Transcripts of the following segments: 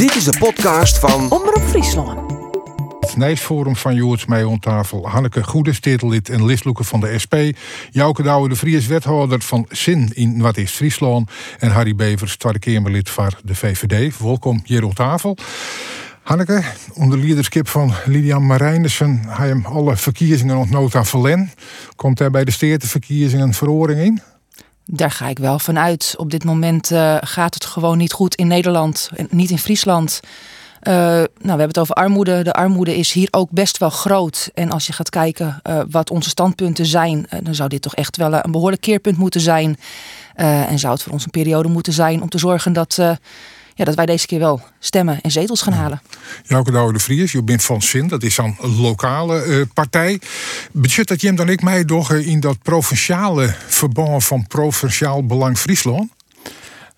Dit is de podcast van Omroep Friesland. Het Nijsforum van Joorts mee aan tafel. Hanneke Goede, stedelid en listloeker van de SP. Jouke Douwe de Vries, wethouder van Zin in Wat is Friesland. En Harry Bevers, Tweede Kamerlid van de VVD. Welkom hier op tafel. Hanneke, onder leiderschap van Lilian Marijnissen... hij hem alle verkiezingen ontnood aan verlen. Komt hij bij de steerteverkiezingen een veroring in? Daar ga ik wel van uit. Op dit moment uh, gaat het gewoon niet goed in Nederland, niet in Friesland. Uh, nou, we hebben het over armoede. De armoede is hier ook best wel groot. En als je gaat kijken uh, wat onze standpunten zijn, dan zou dit toch echt wel een behoorlijk keerpunt moeten zijn. en zou het voor ons een periode moeten zijn om te zorgen dat ja, dat wij deze keer wel stemmen en zetels gaan halen. Jouke Douwe de Vries, je bent van Zin, dat is dan een lokale uh, partij. Budget dat je hem dan ik mij toch in dat provinciale verband van Provinciaal Belang Friesland?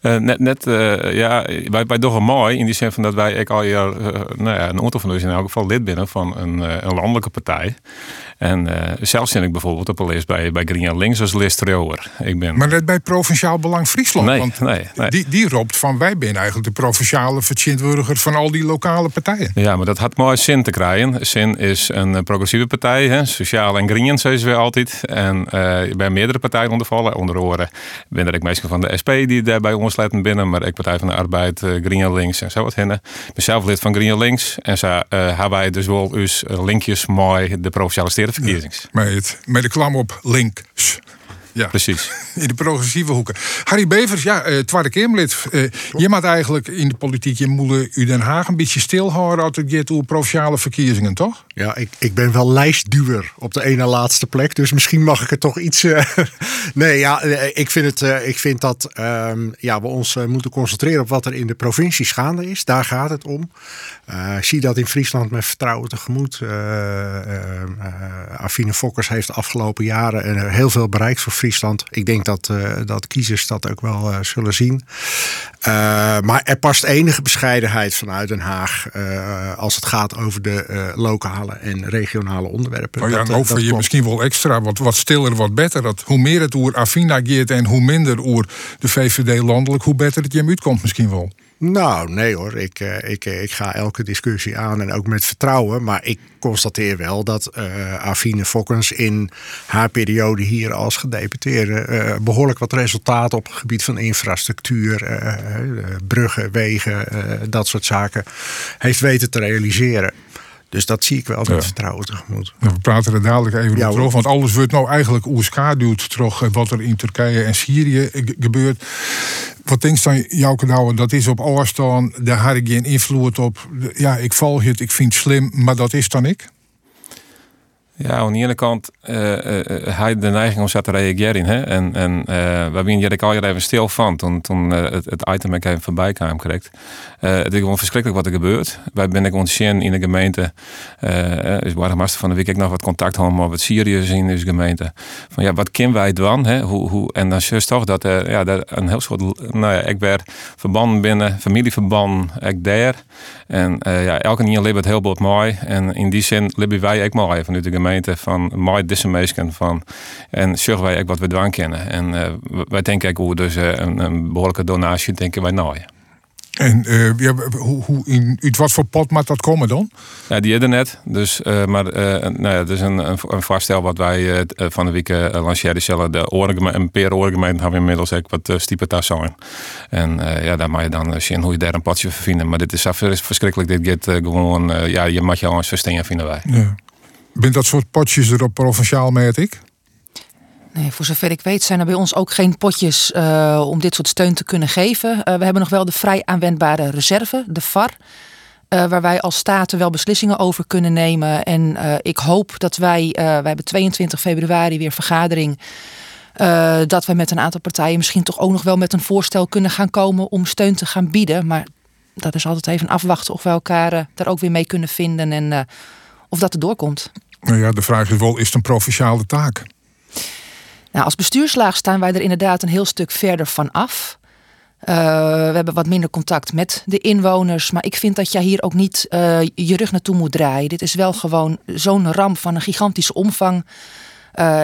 Uh, net, net uh, ja, wij, wij doen mooi in die zin van dat wij ik al uh, nou ja, een aantal van ons in elk geval lid binnen van een, een landelijke partij. En uh, zelf zit ik bijvoorbeeld op een lijst bij, bij Green Links als listrower. Ik ben... Maar net bij Provinciaal Belang Friesland? Nee, want nee, nee. Die, die roept van wij zijn eigenlijk de provinciale vertegenwoordiger van al die lokale partijen. Ja, maar dat had mooi zin te krijgen. Zin is een progressieve partij, hè, sociaal en green, zeggen ze altijd. En uh, bij meerdere partijen ondervallen. Onder andere ben er ik meestal van de SP die daar bij ons letten binnen. Maar ik Partij van de Arbeid, uh, Green Links en zo wat hinnen. Ik ben zelf lid van Green Links. En zo uh, hebben wij dus wel eens linkjes mooi de provinciale steden met, met de klam op links. Ja, precies. In de progressieve hoeken. Harry Bevers, ja, uh, tweede Kamerlid. Uh, je moet eigenlijk in de politiek, je moet u Den Haag een beetje stilhouden als het gaat over provinciale verkiezingen, toch? Ja, ik, ik ben wel lijstduwer op de ene laatste plek. Dus misschien mag ik het toch iets. Uh, nee, ja, ik vind, het, ik vind dat um, ja, we ons moeten concentreren op wat er in de provincie gaande is. Daar gaat het om. ik zie dat in Friesland met vertrouwen tegemoet. Afine Fokkers heeft de afgelopen jaren heel veel bereikt voor Friesland. Ik denk dat, uh, dat kiezers dat ook wel uh, zullen zien. Uh, maar er past enige bescheidenheid vanuit Den Haag als het gaat over de lokale en regionale onderwerpen. Oh ja, dat, en over je misschien wel extra wat, wat stiller, wat beter. Dat hoe meer het oer Afina gaat en hoe minder oer de VVD landelijk, hoe beter het je uitkomt misschien wel. Nou, nee hoor. Ik, uh, ik, ik ga elke discussie aan en ook met vertrouwen. Maar ik constateer wel dat uh, Afine Fokkens in haar periode hier als gedeputeerde behoorlijk wat resultaten op het gebied van infrastructuur, bruggen, wegen, dat soort zaken heeft weten te realiseren. Dus dat zie ik wel met ja. vertrouwen tegemoet. We praten er dadelijk even ja, over. Want alles wordt nou eigenlijk oerschaduwd terug wat er in Turkije en Syrië gebeurt. Wat denk je dan, Jouke Douwe, dat is op afstand, daar had ik geen invloed op. Ja, ik val het, ik vind het slim, maar dat is dan ik? Ja, aan de ene kant uh, uh, hij de neiging om te reageren. Hè? En, en we hier al even stil van toen, toen het, het item ik even voorbij kwam. Correct. het is gewoon verschrikkelijk wat er gebeurt. Wij ben ik ontzien in de gemeente. is Bargemaster van de week ik nog wat contact hadden met Syriërs in de gemeente. Van ja, wat kunnen wij doen? Hè? Hoe, hoe, en dan is toch dat, ja, dat een heel soort. Nou ja, ik werd verbanden binnen, familieverband, ik daar. En ja, elke nieuw leeft het heel bot mooi. En in die zin leven wij ook mooi vanuit de van mooi deze van en zorgen wij ook wat we dwang kennen. En uh, wij denken ook hoe dus uh, een, een, behoorlijke donatie denken wij nou. Ja. En uh, ja, hoe, hoe in, uit wat voor pot moet dat komen dan? Ja, die er net. Dus, uh, maar uh, nou ja, dat is een, een, een voorstel wat wij van de week lanceerden. Zullen de oren, een per oorgemeente hebben we inmiddels ook wat stiepen daar zijn. En ja, daar mag je dan zien hoe je daar een potje vinden. Maar dit is, verschrikkelijk. Dit gaat gewoon, ja, je mag je al eens verstingen, vinden wij. Ja. Bent dat soort potjes er op provinciaal, merk ik? Nee, voor zover ik weet zijn er bij ons ook geen potjes uh, om dit soort steun te kunnen geven. Uh, we hebben nog wel de vrij aanwendbare reserve, de VAR. Uh, waar wij als staten wel beslissingen over kunnen nemen. En ik hoop dat wij, wij hebben 22 februari weer vergadering. dat we met een aantal partijen misschien toch ook nog wel met een voorstel kunnen gaan komen om steun te gaan bieden. Maar dat is altijd even afwachten of we elkaar daar ook weer mee kunnen vinden. En of dat er doorkomt. Nou ja, de vraag is wel, is het een provinciale taak? Nou, als bestuurslaag staan wij er inderdaad een heel stuk verder van af. Uh, we hebben wat minder contact met de inwoners. Maar ik vind dat je hier ook niet uh, je rug naartoe moet draaien. Dit is wel gewoon zo'n ramp van een gigantische omvang.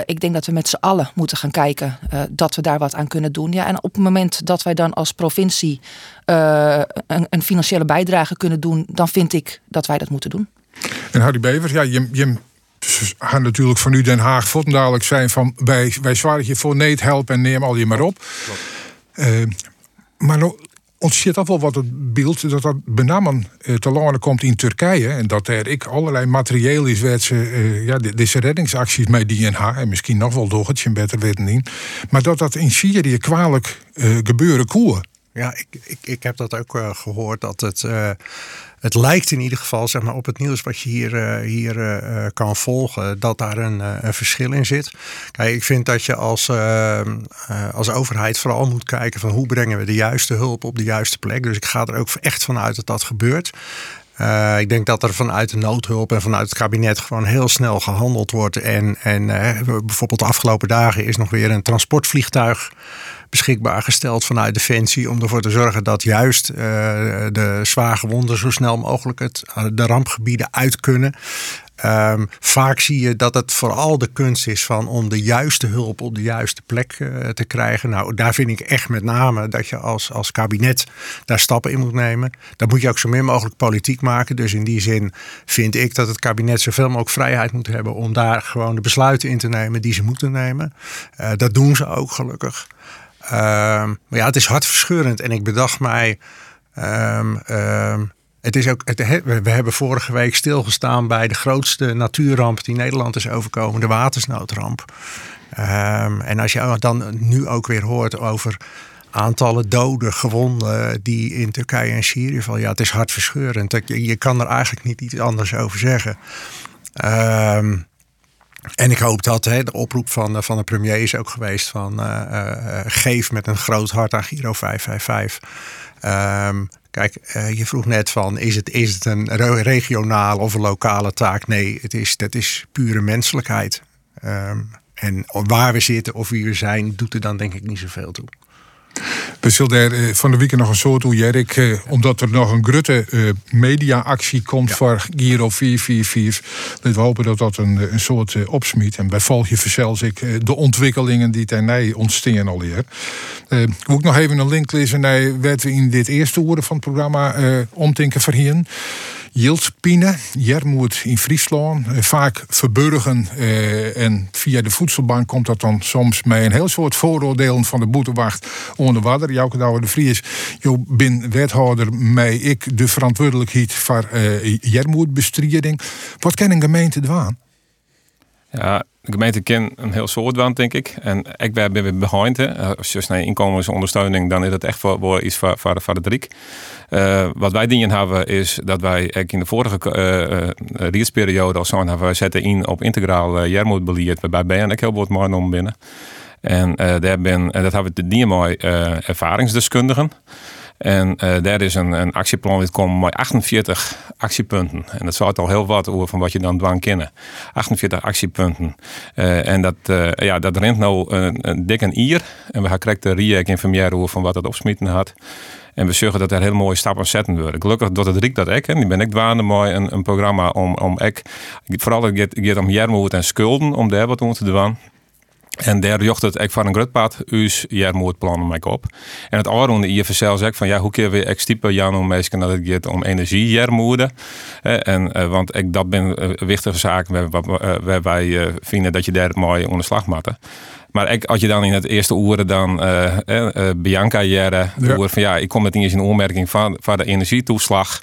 ik denk dat we met z'n allen moeten gaan kijken dat we daar wat aan kunnen doen. Ja, en op het moment dat wij dan als provincie een, een, financiële bijdrage kunnen doen, dan vind ik dat wij dat moeten doen. En Harry Bevers, ja, je, je gaan natuurlijk van u Den Haag dadelijk zijn van wij, wij zwaren je voor nee helpen en neem al je maar op. Uh, maar nou, ons zit wel wat het beeld dat dat benamen uh, te landen komt in Turkije. En dat er ik allerlei materieel is waar ze uh, ja, deze reddingsacties mee die en misschien nog wel door het je beter weten niet. Maar dat dat in Syrië kwalijk gebeuren koer. Ja, ik, ik, ik heb dat ook gehoord dat het het lijkt in ieder geval zeg maar, op het nieuws wat je hier, uh, hier kan volgen, dat daar een, een, verschil in zit. Kijk, ik vind dat je als, als overheid vooral moet kijken van hoe brengen we de juiste hulp op de juiste plek. Dus ik ga er ook echt vanuit dat dat gebeurt. Ik denk dat er vanuit de noodhulp en vanuit het kabinet gewoon heel snel gehandeld wordt. En, en uh, bijvoorbeeld de afgelopen dagen is nog weer een transportvliegtuig beschikbaar gesteld vanuit Defensie. Om ervoor te zorgen dat juist uh, de zwaargewonden zo snel mogelijk het, de rampgebieden uit kunnen. Um, vaak zie je dat het vooral de kunst is van om de juiste hulp op de juiste plek uh, te krijgen. Nou, daar vind ik echt met name dat je als, als kabinet daar stappen in moet nemen. Dan moet je ook zo min mogelijk politiek maken. Dus in die zin vind ik dat het kabinet zoveel mogelijk vrijheid moet hebben om daar gewoon de besluiten in te nemen die ze moeten nemen. Dat doen ze ook gelukkig. Um, maar ja, het is hartverscheurend. En ik bedacht mij. Um, um, het is ook, we hebben vorige week stilgestaan bij de grootste natuurramp die Nederland is overkomen, de watersnoodramp. en als je dan nu ook weer hoort over aantallen doden, gewonden die in Turkije en Syrië vallen, ja, het is hartverscheurend. Je, je kan er eigenlijk niet iets anders over zeggen. Um, en ik hoop dat hè, de oproep van, eh, van de premier is ook geweest van uh, uh, geef met een groot hart aan Giro 555. Um, ehm, kijk, je vroeg net van is het, is het een regionale of een lokale taak? Nee, het is, dat is pure menselijkheid. Um, en waar we zitten of wie we zijn, doet er dan denk ik niet zoveel toe. We zullen er van de weekend nog een soort toe, Jerk. Eh, omdat er nog een grutte uh, media-actie komt voor Giro 444. Dat we hopen dat dat een, een soort uh, opsmiet. En bij Volgje verzels ik de ontwikkelingen die daarna ontstaan alweer. Uh, moet ik nog even een link lezen naar wat we in dit eerste uur van het programma omtinken verhien. Jildspine, Jermoed in Friesland. Eh, vaak verburgen eh, en via de voedselbank komt dat dan soms met een heel soort vooroordelen van de boetewacht onder water. Jouke Douwe de Vries, je bin wethouder mij ik de verantwoordelijkheid voor uh, Jermoedbestrijding. Wat kan een gemeente doen? Ja, de gemeente kent een heel soort van, denk ik. En ik ben weer behind. Als je naar inkomensondersteuning, dan is het echt voor, voor iets voor de drie. Uh, wat wij dingen hebben is dat wij in de vorige uh, al zo hebben zetten in op integraal uh. Waarbij ben ik heel wat mooi om binnen. En daar ben, dat hebben we de mooi ervaringsdeskundigen. En uh, daar is een, een actieplan die komt met 48 actiepunten. En dat zou al heel wat over van wat je dan dwang kennen. 48 actiepunten. Uh, en dat, uh, ja, dat rent nou een, een dik een ier. En we gaan krijgen de RIEC informatie over van wat het opsmieten had. En we zorgen dat er hele mooie stappen zetten worden. Gelukkig doet het Riek dat ik. En die ben ik dwaande mooi een, een programma om, om ik, vooral het gaat om jermoed en schulden, om daar wat te doen. En daar jocht het ik van een grutpad us plan mij op. En het andere je zelf zegt van ja, hoe kun je echt type Jan mensen dat het gaat om energie jermoeden. En uh, want ik dat ben uh, wichtige zaak waar, waar wij vinden dat je daar mooi onder slag. Maar ik, als je dan in het eerste oeren dan uh, uh, Bianca jaren, ja. van ja, ik kom met eens in oormerking van, van de energietoeslag.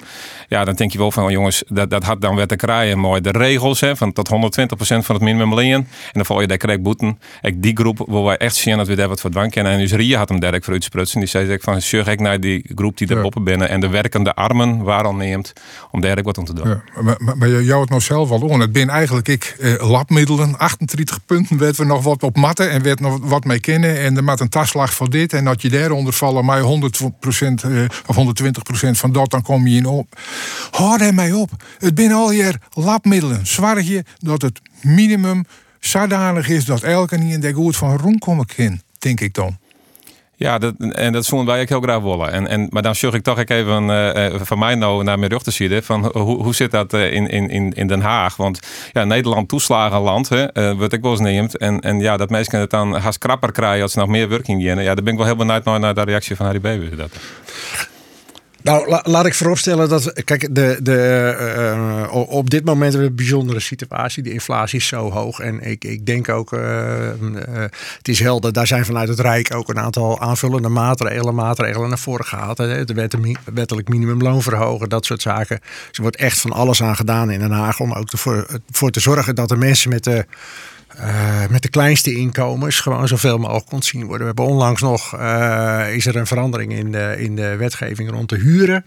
Ja, dan denk je wel van oh, jongens, dat, dat had dan weer te krijgen mooi de regels hè, van tot 120% van het minimum En dan val je daar krijg boeten. Ik die groep waar wij echt zien dat we daar wat voor dwang kennen. En dus Ria had hem direct voor uitsprutsen. Die zei ik van zorg ik naar die groep die er poppen binnen en de werkende armen waar al neemt om daar wat om te doen. Ja, maar, maar, maar jou het nog zelf al on. Het ben eigenlijk ik uh, labmiddelen, 28 punten werd we nog wat op matten en werd nog wat mee kennen. En er maakt een taslag voor dit. En dat je daaronder vallen, maar 100% uh, of 120% van dat, dan kom je in op. Houd er mij op. Het ben al hier labmiddelen. Zorg je dat het minimum zodanig is dat elke niet in de goed van rond komen kan, denk ik dan. Ja, dat, en dat zouden wij ook heel graag willen. En, en, maar dan zoek ik toch even uh, van mij nou naar mijn rugterzijde. Van hoe, hoe zit dat in, in, in Den Haag? Want ja, Nederland toeslagenland, hè, wat ik wel eens neemt. En, en ja, dat mensen het dan haast krapper krijgen als ze nog meer werking Ja, daar ben ik wel heel benieuwd naar de reactie van Harry Bewe. Dat. Nou, laat ik vooropstellen dat, kijk, de, de, uh, op dit moment hebben we een bijzondere situatie. De inflatie is zo hoog. En ik, ik denk ook, uh, het is helder, daar zijn vanuit het Rijk ook een aantal aanvullende maatregelen, maatregelen naar voren gehaald. Hè. De wet, wettelijk minimumloon verhogen, dat soort zaken. Dus er wordt echt van alles aan gedaan in Den Haag om ook ervoor voor te zorgen dat de mensen met de uh, met de kleinste inkomens gewoon zoveel mogelijk ontzien worden. We hebben onlangs nog uh, is er een verandering in de, in de wetgeving rond de huren.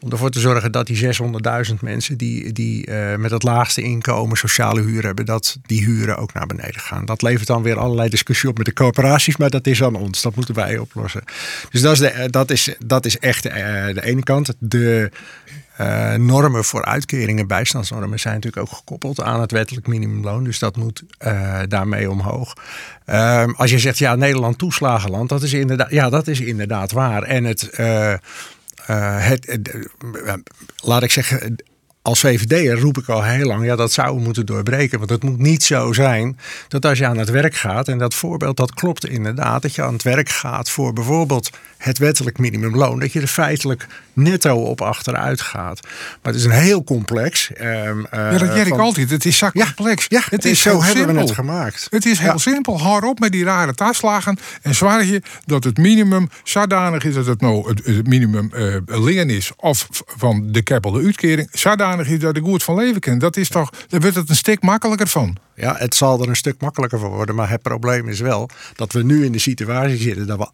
Om ervoor te zorgen dat die 600.000 mensen die, die uh, met het laagste inkomen sociale huur hebben, dat die huren ook naar beneden gaan. Dat levert dan weer allerlei discussie op met de corporaties, maar dat is aan ons. Dat moeten wij oplossen. Dus dat is, de, dat is, dat is echt de ene kant. De uh, normen voor uitkeringen, bijstandsnormen, zijn natuurlijk ook gekoppeld aan het wettelijk minimumloon. Dus dat moet uh, daarmee omhoog. Uh, als je zegt, ja, Nederland toeslagenland, dat is inderdaad, ja, dat is inderdaad waar. En het, uh, het laat ik zeggen, als VVD'er roep ik al heel lang, ja, dat zou we moeten doorbreken. Want het moet niet zo zijn dat als je aan het werk gaat, en dat voorbeeld dat klopt inderdaad, dat je aan het werk gaat voor bijvoorbeeld het wettelijk minimumloon, dat je er feitelijk netto op achteruit gaat. Maar het is een heel complex. Um, ja, dat zeg ik altijd. Het is zo complex. Ja, het, is, zo hebben simpel. we het gemaakt. Het is heel simpel. Hou op met die rare taslagen en zwaar je dat het minimum zodanig is dat het nou het, minimum uh, lingen is of van de keppelde uitkering zodanig is dat ik goed van leven kan. Dat is toch, daar wordt het een stuk makkelijker van. Ja, het zal er een stuk makkelijker voor worden. Maar het probleem is wel dat we nu in de situatie zitten dat we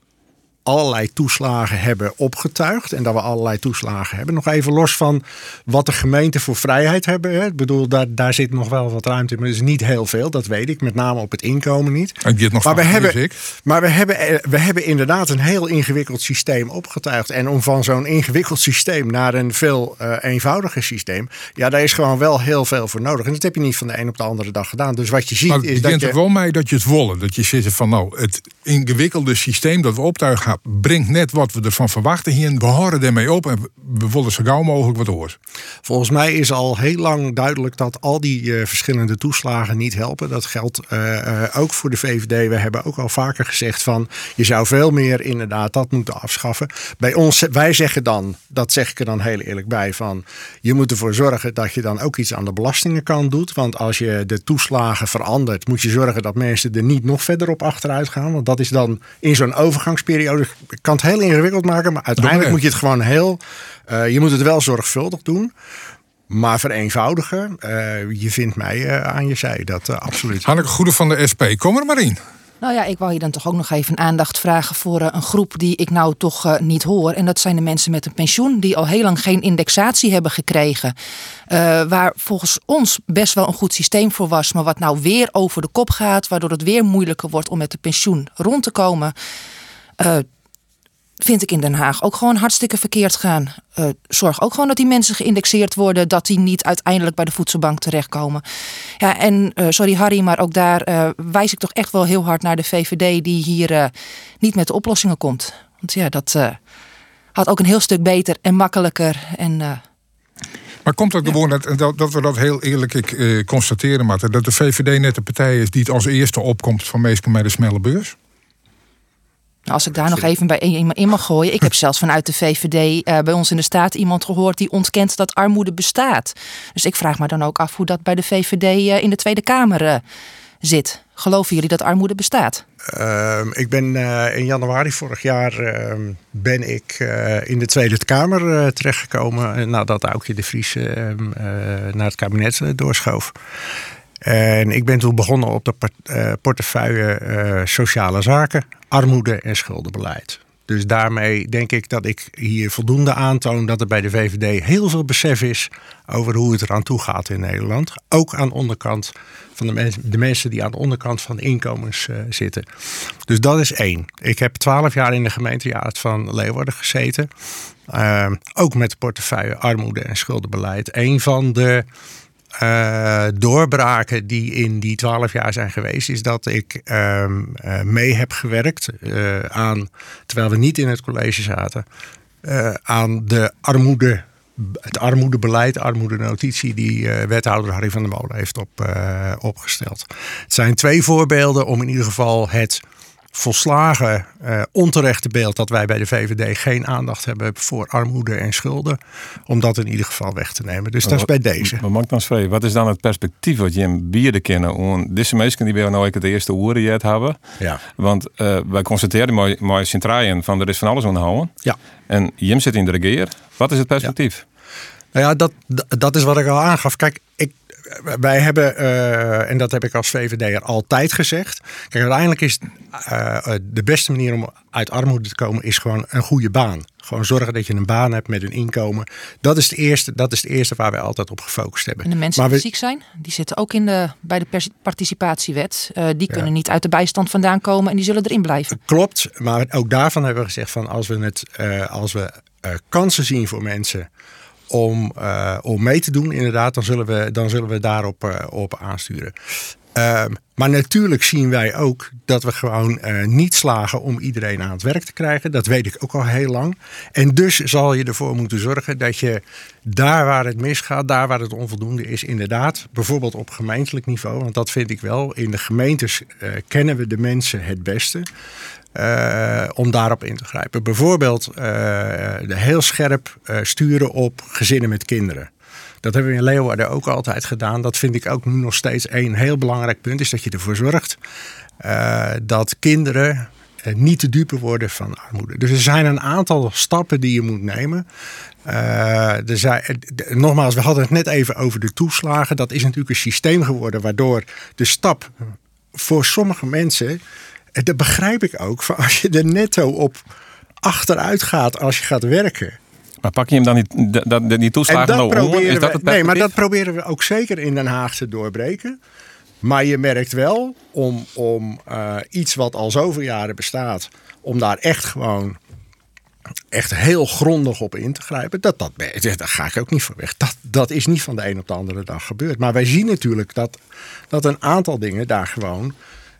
allerlei toeslagen hebben opgetuigd. En dat we allerlei toeslagen hebben. Nog even los van wat de gemeenten voor vrijheid hebben. Hè. Ik bedoel, daar, daar zit nog wel wat ruimte in. Maar is niet heel veel, dat weet ik. Met name op het inkomen niet. En nog maar we hebben, maar we hebben, eh, we hebben inderdaad een heel ingewikkeld systeem opgetuigd. En om van zo'n ingewikkeld systeem naar een veel uh, eenvoudiger systeem. Ja, daar is gewoon wel heel veel voor nodig. En dat heb je niet van de een op de andere dag gedaan. Dus wat je ziet maar is dat je... er wel mee dat je het wollen. Dat je zit van nou, het ingewikkelde systeem dat we optuigen brengt net wat we ervan verwachten hier. We horen ermee op en we willen zo gauw mogelijk wat horen. Volgens mij is al heel lang duidelijk dat al die uh, verschillende toeslagen niet helpen. Dat geldt uh, uh, ook voor de VVD. We hebben ook al vaker gezegd van je zou veel meer inderdaad dat moeten afschaffen. Bij ons, wij zeggen dan, dat zeg ik er dan heel eerlijk bij, van je moet ervoor zorgen dat je dan ook iets aan de belastingenkant doet. Want als je de toeslagen verandert, moet je zorgen dat mensen er niet nog verder op achteruit gaan. Want dat is dan in zo'n overgangsperiode kan het heel ingewikkeld maken, maar uiteindelijk moet je het gewoon heel. Uh, je moet het wel zorgvuldig doen. Maar vereenvoudigen, uh, je vindt mij uh, aan je zij, dat absoluut. Hanneke Goede van de SP, kom er maar in. Nou ja, ik wou hier dan toch ook nog even aandacht vragen voor een groep die ik nou toch niet hoor. En dat zijn de mensen met een pensioen die al heel lang geen indexatie hebben gekregen. Uh, waar volgens ons best wel een goed systeem voor was, maar wat nou weer over de kop gaat, waardoor het weer moeilijker wordt om met de pensioen rond te komen. Uh, vind ik in Den Haag ook gewoon hartstikke verkeerd gaan. Uh, zorg ook gewoon dat die mensen geïndexeerd worden, dat die niet uiteindelijk bij de voedselbank terechtkomen. Ja, en uh, sorry Harry, maar ook daar uh, wijs ik toch echt wel heel hard naar de VVD die hier niet met de oplossingen komt. Want ja, dat had ook een heel stuk beter en makkelijker. En, maar komt dat gewoon dat, dat, dat, we dat heel eerlijk ik, constateren, Marten, dat de VVD net de partij is die het als eerste opkomt van meestal met de snelle beurs? Als ik daar nog even bij in mag gooien. Ik heb zelfs vanuit de VVD uh, bij ons in de staat iemand gehoord die ontkent dat armoede bestaat. Dus ik vraag me dan ook af hoe dat bij de VVD uh, in de Tweede Kamer uh, zit. Geloven jullie dat armoede bestaat? Ehm, ik ben in januari vorig jaar ehm, ben ik in de Tweede Kamer terechtgekomen nadat Aukje de Vries ehm, naar het kabinet doorschoof. En ik ben toen begonnen op de portefeuille sociale zaken armoede en schuldenbeleid. Dus daarmee denk ik dat ik hier voldoende aantoon dat er bij de VVD heel veel besef is over hoe het eraan toe gaat in Nederland. Ook aan de onderkant van de, mensen, die aan de onderkant van de inkomens uh, zitten. Dus dat is één. Ik heb twaalf jaar in de gemeenteraad van Leeuwarden gezeten. Uh, ook met de portefeuille armoede en schuldenbeleid. Een van de doorbraken die in die twaalf jaar zijn geweest, is dat ik ehm, mee heb gewerkt aan, terwijl we niet in het college zaten, aan de armoede het armoedebeleid, armoedenotitie die wethouder Harry van der Molen heeft op, opgesteld. Het zijn twee voorbeelden om in ieder geval het volslagen uh, onterechte beeld dat wij bij de VVD geen aandacht hebben voor armoede en schulden, om dat in ieder geval weg te nemen. Dus dat is bij deze. Maar mag dan spreken, wat is dan het perspectief wat je in bieden kennen? Om deze mensen die bij nou de eerste oren jet hebben. Ja. Want uh, wij constateren mooi, mooi sint van er is van alles onderhouden. Ja. En Jim zit in de regeer. Wat is het perspectief? Nou ja, dat, dat is wat ik al aangaf. Kijk, ik, wij hebben, uh, en dat heb ik als VVD'er altijd gezegd. Kijk, uiteindelijk is uh, de beste manier om uit armoede te komen, is gewoon een goede baan. Gewoon zorgen dat je een baan hebt met een inkomen. Dat is, het eerste, dat is het eerste waar wij altijd op gefocust hebben. En de mensen die ziek zijn, die zitten ook in de, bij de participatiewet. Uh, die kunnen niet uit de bijstand vandaan komen en die zullen erin blijven. Klopt, maar ook daarvan hebben we gezegd van als we, het, als we kansen zien voor mensen om, uh, om mee te doen, inderdaad, dan zullen we, dan zullen we daarop uh, op aansturen. Uh, maar natuurlijk zien wij ook dat we gewoon uh, niet slagen om iedereen aan het werk te krijgen. Dat weet ik ook al heel lang. En dus zal je ervoor moeten zorgen dat je daar waar het misgaat, daar waar het onvoldoende is, inderdaad, bijvoorbeeld op gemeentelijk niveau, want dat vind ik wel, in de gemeentes kennen we de mensen het beste. Uh, om daarop in te grijpen. Bijvoorbeeld uh, heel scherp uh, sturen op gezinnen met kinderen. Dat hebben we in Leeuwarden ook altijd gedaan. Dat vind ik ook nu nog steeds een heel belangrijk punt. Is dat je ervoor zorgt dat kinderen niet te dupe worden van armoede. Dus er zijn een aantal stappen die je moet nemen. er zijn, nogmaals, we hadden het net even over de toeslagen. Dat is natuurlijk een systeem geworden waardoor de stap voor sommige mensen dat begrijp ik ook. Van als je er netto op achteruit gaat als je gaat werken. Maar pak je hem dan niet, dat, die toeslagen nou om? Is dat het nee, maar dat proberen we ook zeker in Den Haag te doorbreken. Maar je merkt wel, om, om uh, iets wat al zoveel jaren bestaat, om daar echt gewoon echt heel grondig op in te grijpen, dat, dat, daar ga ik ook niet voor weg. Dat, dat is niet van de een op de andere dag gebeurd. Maar wij zien natuurlijk dat, dat een aantal dingen daar gewoon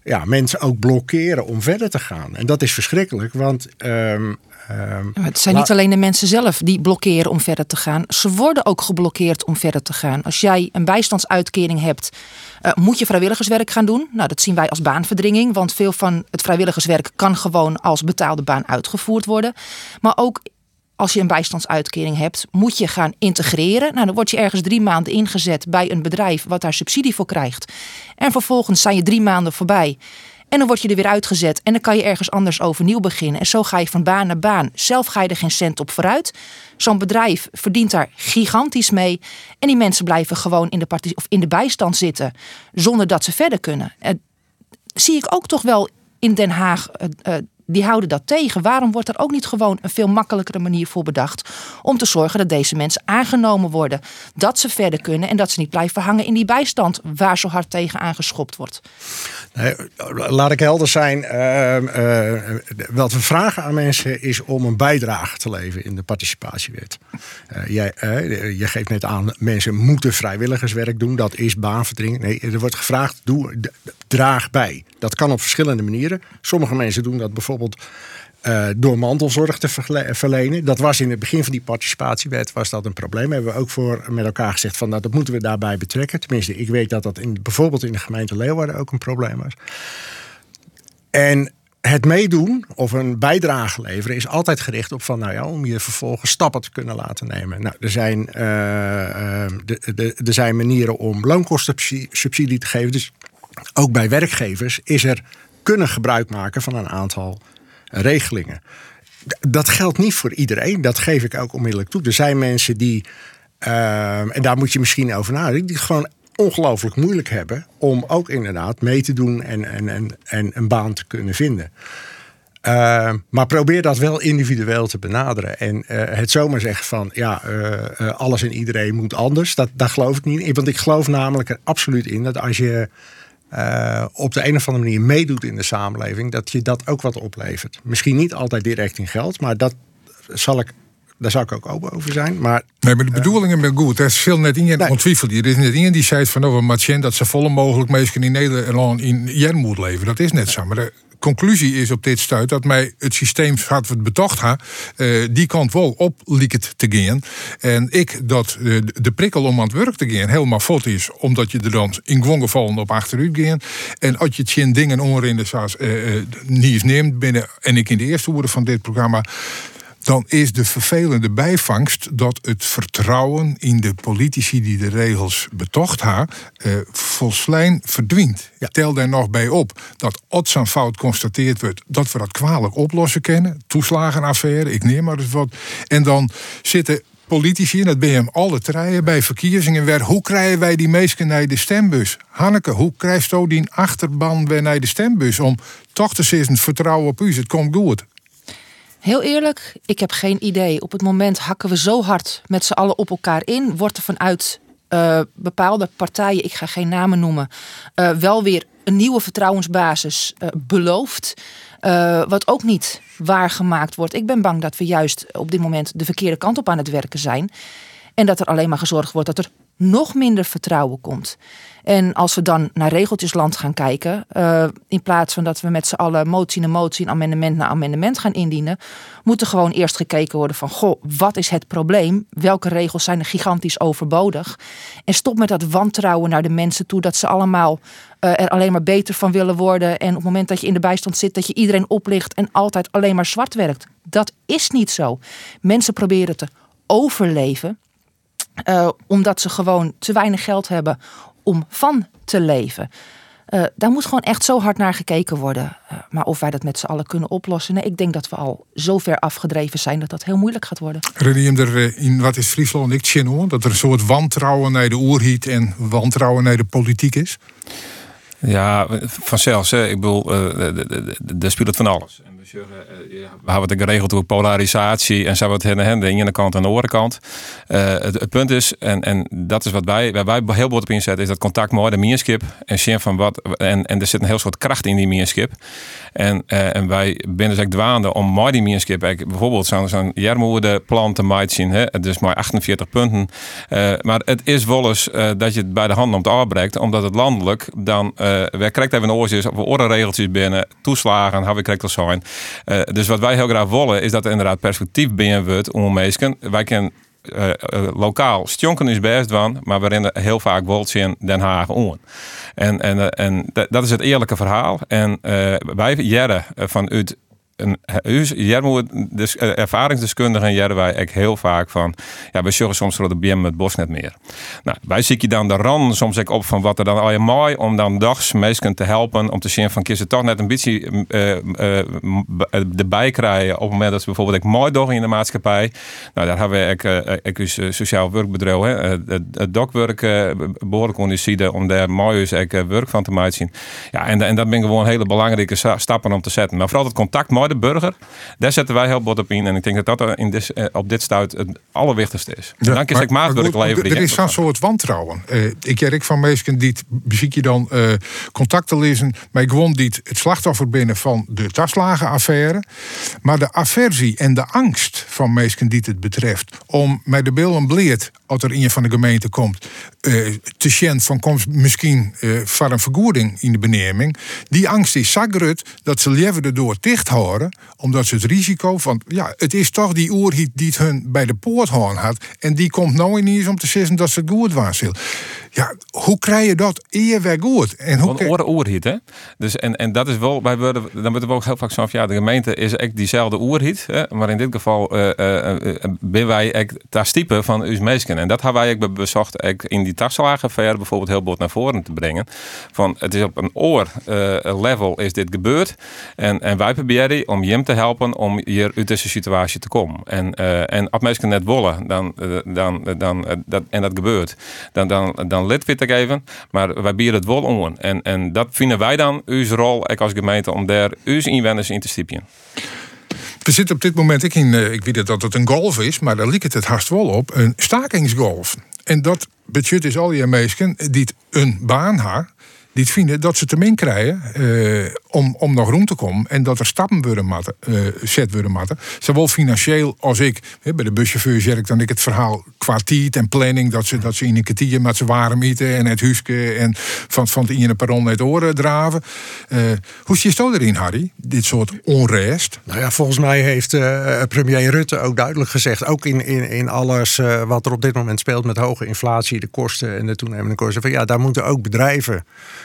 ja, mensen ook blokkeren om verder te gaan. En dat is verschrikkelijk, want. Um, het zijn niet alleen de mensen zelf die blokkeren om verder te gaan. Ze worden ook geblokkeerd om verder te gaan. Als jij een bijstandsuitkering hebt, uh, moet je vrijwilligerswerk gaan doen. Nou, dat zien wij als baanverdringing, want veel van het vrijwilligerswerk kan gewoon als betaalde baan uitgevoerd worden. Maar ook als je een bijstandsuitkering hebt, moet je gaan integreren. Nou, dan word je ergens drie maanden ingezet bij een bedrijf wat daar subsidie voor krijgt. En vervolgens zijn je drie maanden voorbij. En dan word je er weer uitgezet en dan kan je ergens anders overnieuw beginnen. En zo ga je van baan naar baan. Zelf ga je er geen cent op vooruit. Zo'n bedrijf verdient daar gigantisch mee. En die mensen blijven gewoon in de, of in de bijstand zitten zonder dat ze verder kunnen. Uh, zie ik ook toch wel in Den Haag uh, uh, die houden dat tegen. Waarom wordt er ook niet gewoon een veel makkelijkere manier voor bedacht om te zorgen dat deze mensen aangenomen worden, dat ze verder kunnen en dat ze niet blijven hangen in die bijstand waar zo hard tegen aangeschopt wordt? Nee, laat ik helder zijn. Uh, uh, wat we vragen aan mensen is om een bijdrage te leveren in de participatiewet. Uh, jij, je geeft net aan, mensen moeten vrijwilligerswerk doen. Dat is baanverdringing. Nee, er wordt gevraagd, doe, draag bij. Dat kan op verschillende manieren. Sommige mensen doen dat bijvoorbeeld uh, door mantelzorg te verlenen. Dat was in het begin van die participatiewet was dat een probleem. Hebben we ook voor met elkaar gezegd van nou, dat moeten we daarbij betrekken. Tenminste, ik weet dat dat in, bijvoorbeeld in de gemeente Leeuwarden ook een probleem was. En het meedoen of een bijdrage leveren is altijd gericht op van nou ja, om je vervolgens stappen te kunnen laten nemen. Nou, er zijn, uh, er zijn manieren om loonkosten-subsidie te geven. Dus ook bij werkgevers is er kunnen gebruik maken van een aantal regelingen. Dat geldt niet voor iedereen, dat geef ik ook onmiddellijk toe. Er zijn mensen die, ehm, en daar moet je misschien over nadenken, die gewoon ongelooflijk moeilijk hebben om ook inderdaad mee te doen en, en, en, en een baan te kunnen vinden. Ehm, maar probeer dat wel individueel te benaderen. En uh, het zomaar zeggen van ja, uh, uh, alles en iedereen moet anders, dat, daar geloof ik niet in. Want ik geloof namelijk er absoluut in dat als je uh, op de een of andere manier meedoet in de samenleving, dat je dat ook wat oplevert. Misschien niet altijd direct in geld, maar dat zal ik Daar zou ik ook open over zijn. Maar, nee, maar de bedoelingen zijn goed. Er is veel net in nee. ontwiefeld. Er is net iemand die zei van over Matjen dat ze volle mogelijk mensen in Nederland in Jen moet leven. Dat is net zo. Maar de conclusie is op dit stuit dat mij het systeem gaat het betocht ha, uh, die kant wel op lieket te gaan. En ik dat uh, de prikkel om aan het werk te gaan helemaal fot is, omdat je er dan in gewoon gevallen op achteruit gaan. En als je het dingen onrinden zoals uh, niet neemt binnen, en ik in de eerste woorden van dit programma dan is de vervelende bijvangst dat het vertrouwen in de politici die de regels betocht haar, eh, volslijn verdwijnt. Ja. Tel daar nog bij op dat als aan fout constateerd wordt dat we dat kwalijk oplossen kennen, toeslagenaffaire, ik neem maar eens wat, en dan zitten politici, en dat ben je hem alle treien bij verkiezingen weer. Hoe krijgen wij die meesten naar de stembus? Hanneke, hoe krijgt zo die achterban weer naar de stembus om toch te zeggen vertrouwen op u? Het komt goed. Heel eerlijk, ik heb geen idee. Op het moment hakken we zo hard met z'n allen op elkaar in. Wordt er vanuit uh, bepaalde partijen, ik ga geen namen noemen, uh, wel weer een nieuwe vertrouwensbasis uh, beloofd. wat ook niet waargemaakt wordt. Ik ben bang dat we juist op dit moment de verkeerde kant op aan het werken zijn. En dat er alleen maar gezorgd wordt dat er nog minder vertrouwen komt. En als we dan naar regeltjesland gaan kijken, uh, in plaats van dat we met z'n allen motie na motie, amendement na amendement gaan indienen, moet er gewoon eerst gekeken worden van, goh, wat is het probleem? Welke regels zijn er gigantisch overbodig? En stop met dat wantrouwen naar de mensen toe, dat ze allemaal uh, er alleen maar beter van willen worden. En op het moment dat je in de bijstand zit, dat je iedereen oplicht en altijd alleen maar zwart werkt. Dat is niet zo. Mensen proberen te overleven. Uh, omdat ze gewoon te weinig geld hebben om van te leven. Uh, daar moet gewoon echt zo hard naar gekeken worden. Uh, maar of wij dat met z'n allen kunnen oplossen, nee, ik denk dat we al zo ver afgedreven zijn dat dat heel moeilijk gaat worden. Reden er in wat is Friesland ik zie dat er een soort wantrouwen naar de oerhiet en wantrouwen naar de politiek is? Ja, vanzelfs. Hè. Ik bedoel, daar speelt het van alles. Eh, we hebben het geregeld door polarisatie en zo wat hen aan de ene kant en de andere kant. Uh, het, het, punt is, en, en dat is wat wij, waar wij heel bot op inzetten, is dat contact met de meerskip en zien van wat. En, en er zit een heel soort kracht in die meerskip. En, uh, en wij binnen dus dwaande om maar die meerskip bijvoorbeeld zo'n zo'n plan te maken. Hè, dus maar 48 punten. Maar het is wel eens dat je het bij de hand om te afbreekt, omdat het landelijk dan. Wij krijgen even een oortjes of regeltjes binnen, toeslagen, hebben we krijgt zijn. Uh, dus wat wij heel graag willen, is dat er inderdaad perspectief binnen wordt om mensen. Wij kunnen uh, uh, lokaal stjonken is best van, maar rennen heel vaak wolt in Den Haag om. En, en, en dat is het eerlijke verhaal. En wij jaren vanuit een, jij moet dus, uh, ervaringsdeskundigen jaren wij echt heel vaak van, ja, we zorgen soms voor de BM het bos net meer. Nou, wij zie je dan de rand soms ook op van wat er dan al je mooi om dan dags mensen te helpen om te zien van kies toch net een beetje uh, uh, erbij krijgen op het moment dat ze bijvoorbeeld ik mooi door in de maatschappij. Nou, daar hebben we ik, ik dus sociaal werkbedrijf, hè, het, het dokwerk behoorlijk onderzoeken om daar mooi eens werk van te maken. Ja, en, en dat ben gewoon hele belangrijke stappen om te zetten. Maar vooral het contact mooi de burger. Daar zetten wij heel bot op in. En ik denk dat dat in dit, eh, op dit stuit het allerwichtigste is. Ja, dan ik maatwerk leveren. Er is zo'n soort wantrouwen. Uh, ik ik van mensen die beziek je dan uh, contacten lezen. Maar gewoon die het slachtoffer binnen van de taslagenaffaire. Maar de aversie en de angst van mensen die het betreft. Om met de billen bleert als er een van de gemeente komt. Uh, te van komt misschien uh, van een vergoeding in de beneming. Die angst is zo groot dat ze leven erdoor dicht houden omdat ze het risico van, ja, het is toch die oerhiet die het hun bij de poort had. En die komt nou ineens om te zeggen dat ze goed was. Ja, hoe krijg je dat eer weer goed? En hoe een oor oerhiet, hè? Dus en, en dat is wel, wij worden, dan worden we ook heel vaak zo van, ja, de gemeente is echt diezelfde oerhiet. Hè? Maar in dit geval uh, uh, ben wij echt daar type van uw meesken. En dat hebben wij ook bezocht in die ver bijvoorbeeld heel bot naar voren te brengen. Van, het is op een oor level is dit gebeurd. En, en wij proberen om hem te helpen om hier uit deze situatie te komen. En, en als mensen net willen, dan, dan, dan, dat, en dat gebeurt, dan, dan, dan lid te geven. Maar wij bieden het wel om. En, en dat vinden wij dan uw rol als gemeente om daar uw inwoners in te stipjen. We zitten op dit moment, ik, in, eh, ik weet dat het een golf is, maar daar ligt het het haast wel op, een stakingsgolf. En dat budget is al je meesken die een baan haar die vinden dat ze te min krijgen uh, om, om nog rond te komen. En dat er stappen matten, uh, zet worden matten. Zowel financieel als ik. Bij de buschauffeur zeg ik dan ik het verhaal kwartiet en planning. Dat ze, dat ze in een kwartier met z'n warm eten en het huiske en van, van het ene perron het oren draven. Uh, hoe zie je erin, Harry? Dit soort onrest? Nou ja, volgens mij heeft premier Rutte ook duidelijk gezegd. Ook in, in, in alles wat er op dit moment speelt met hoge inflatie, de kosten en de toenemende kosten. Van, ja, daar moeten ook bedrijven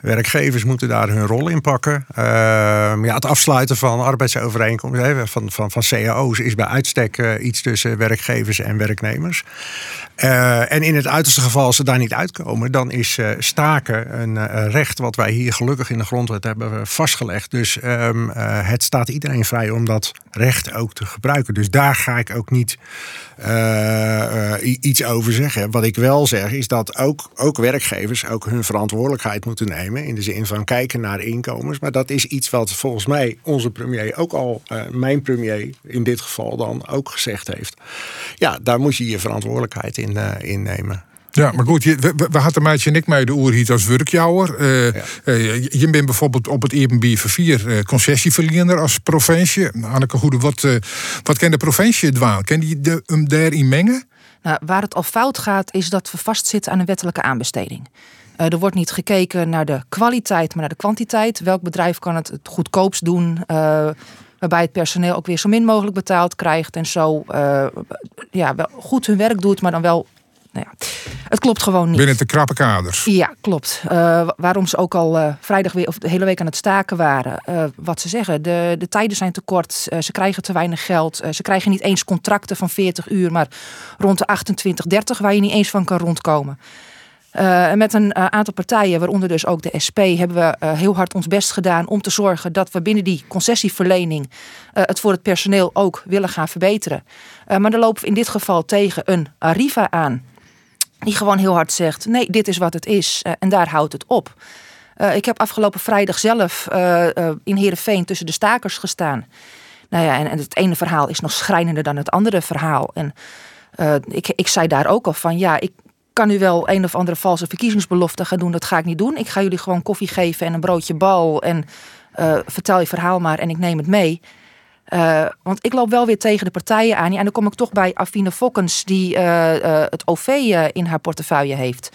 Werkgevers moeten daar hun rol in pakken. Ehm, ja, het afsluiten van arbeidsovereenkomsten, van, van, van cao's, is bij uitstek uh, iets tussen werkgevers en werknemers. Uh, en in het uiterste geval, als ze daar niet uitkomen, dan is uh, staken een recht wat wij hier gelukkig in de grondwet hebben vastgelegd. Dus um, het staat iedereen vrij om dat recht ook te gebruiken. Dus daar ga ik ook niet iets over zeggen. Wat ik wel zeg, is dat ook, ook werkgevers ook hun verantwoordelijkheid moeten nemen in de zin van kijken naar inkomens. Maar dat is iets wat volgens mij onze premier ook al, uh, mijn premier in dit geval dan ook gezegd heeft. Ja, daar moet je je verantwoordelijkheid in, uh, in nemen. Ja, maar goed, je, we, we hadden meidje en ik mij de oerhiet als werkjouwer. Uh, ja. uh, je bent bijvoorbeeld op het Erpenbier 4 uh, concessieverlener als provincie. Anneke Goede, wat, wat kan de provincie dwaal? Kan die de, hem daarin mengen? Nou, waar het al fout gaat, is dat we vastzitten aan een wettelijke aanbesteding. Uh, er wordt niet gekeken naar de kwaliteit, maar naar de kwantiteit. Welk bedrijf kan het het goedkoopst doen? Uh, waarbij het personeel ook weer zo min mogelijk betaald krijgt. En zo uh, ja, wel goed hun werk doet, maar dan wel. Nou ja, het klopt gewoon niet. Binnen de krappe kaders. Ja, klopt. waarom ze ook al vrijdag weer of de hele week aan het staken waren. wat ze zeggen, de, de tijden zijn te kort. ze krijgen te weinig geld. ze krijgen niet eens contracten van 40 uur, maar rond de 28, 30 waar je niet eens van kan rondkomen. Uh, met een uh, aantal partijen, waaronder dus ook de SP, hebben we uh, heel hard ons best gedaan om te zorgen dat we binnen die concessieverlening het voor het personeel ook willen gaan verbeteren. maar dan lopen we in dit geval tegen een Arriva aan, die gewoon heel hard zegt: nee, dit is wat het is en daar houdt het op. ik heb afgelopen vrijdag zelf in Heerenveen tussen de stakers gestaan. Nou ja, en, en, het ene verhaal is nog schrijnender dan het andere verhaal. En ik, ik zei daar ook al van: ja, ik kan u wel een of andere valse verkiezingsbelofte gaan doen. Dat ga ik niet doen. Ik ga jullie gewoon koffie geven en een broodje bal. En uh, vertel je verhaal maar en ik neem het mee. Uh, want ik loop wel weer tegen de partijen aan. En dan kom ik toch bij Afine Fokkens, die uh, het OV in haar portefeuille heeft.